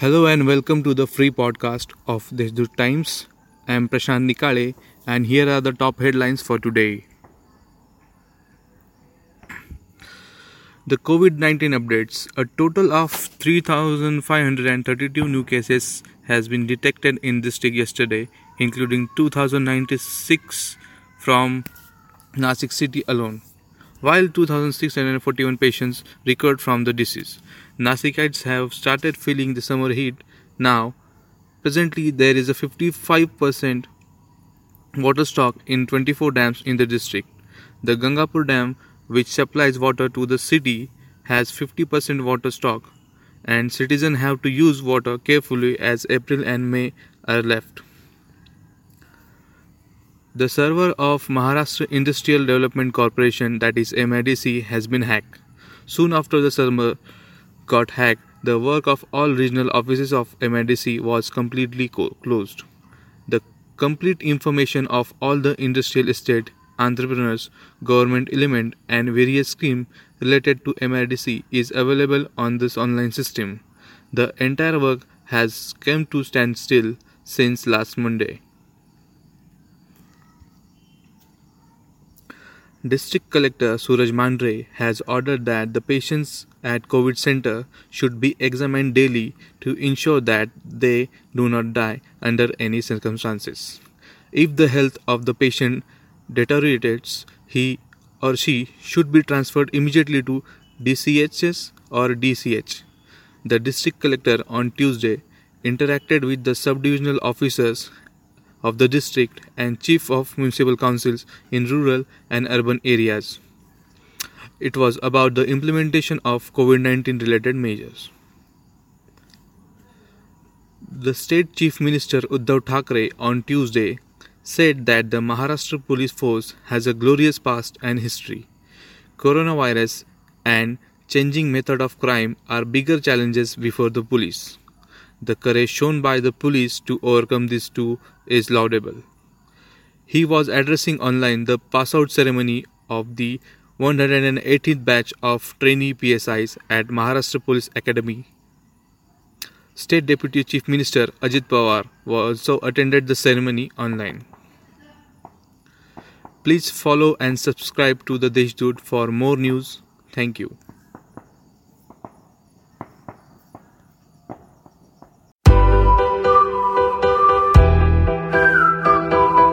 Hello and welcome to the free podcast of Deshdoot Times. I am Prashant Nikale and here are the top headlines for today. The COVID 19 updates. A total of 3,532 new cases has been detected in district yesterday, including 2,096 from Nasik city alone while 2,641 patients recovered from the disease. Nasikites have started feeling the summer heat now. Presently, there is a 55% water stock in 24 dams in the district. The Gangapur Dam, which supplies water to the city, has 50% water stock, and citizens have to use water carefully as April and May are left. The server of Maharashtra Industrial Development Corporation, that is MIDC, has been hacked. Soon after the server got hacked, the work of all regional offices of MIDC was completely co- closed. The complete information of all the industrial estate, entrepreneurs, government element, and various schemes related to MIDC is available on this online system. The entire work has come to stand still since last Monday. District Collector Suraj Mandhare has ordered that the patients at COVID center should be examined daily to ensure that they do not die under any circumstances. If the health of the patient deteriorates, he or she should be transferred immediately to DCHS or DCH. The district collector on Tuesday interacted with the subdivisional officers of the district and chief of municipal councils in rural and urban areas. It was about the implementation of COVID 19 related measures. The state chief minister Uddhav Thackeray on Tuesday said that the Maharashtra police force has a glorious past and history. Coronavirus and changing method of crime are bigger challenges before the police. The courage shown by the police to overcome these two is laudable. He was addressing online the pass out ceremony of the 118th batch of trainee PSIs at Maharashtra Police Academy. State Deputy Chief Minister Ajit Pawar also attended the ceremony online. Please follow and subscribe to the Deshdoot for more news. Thank you.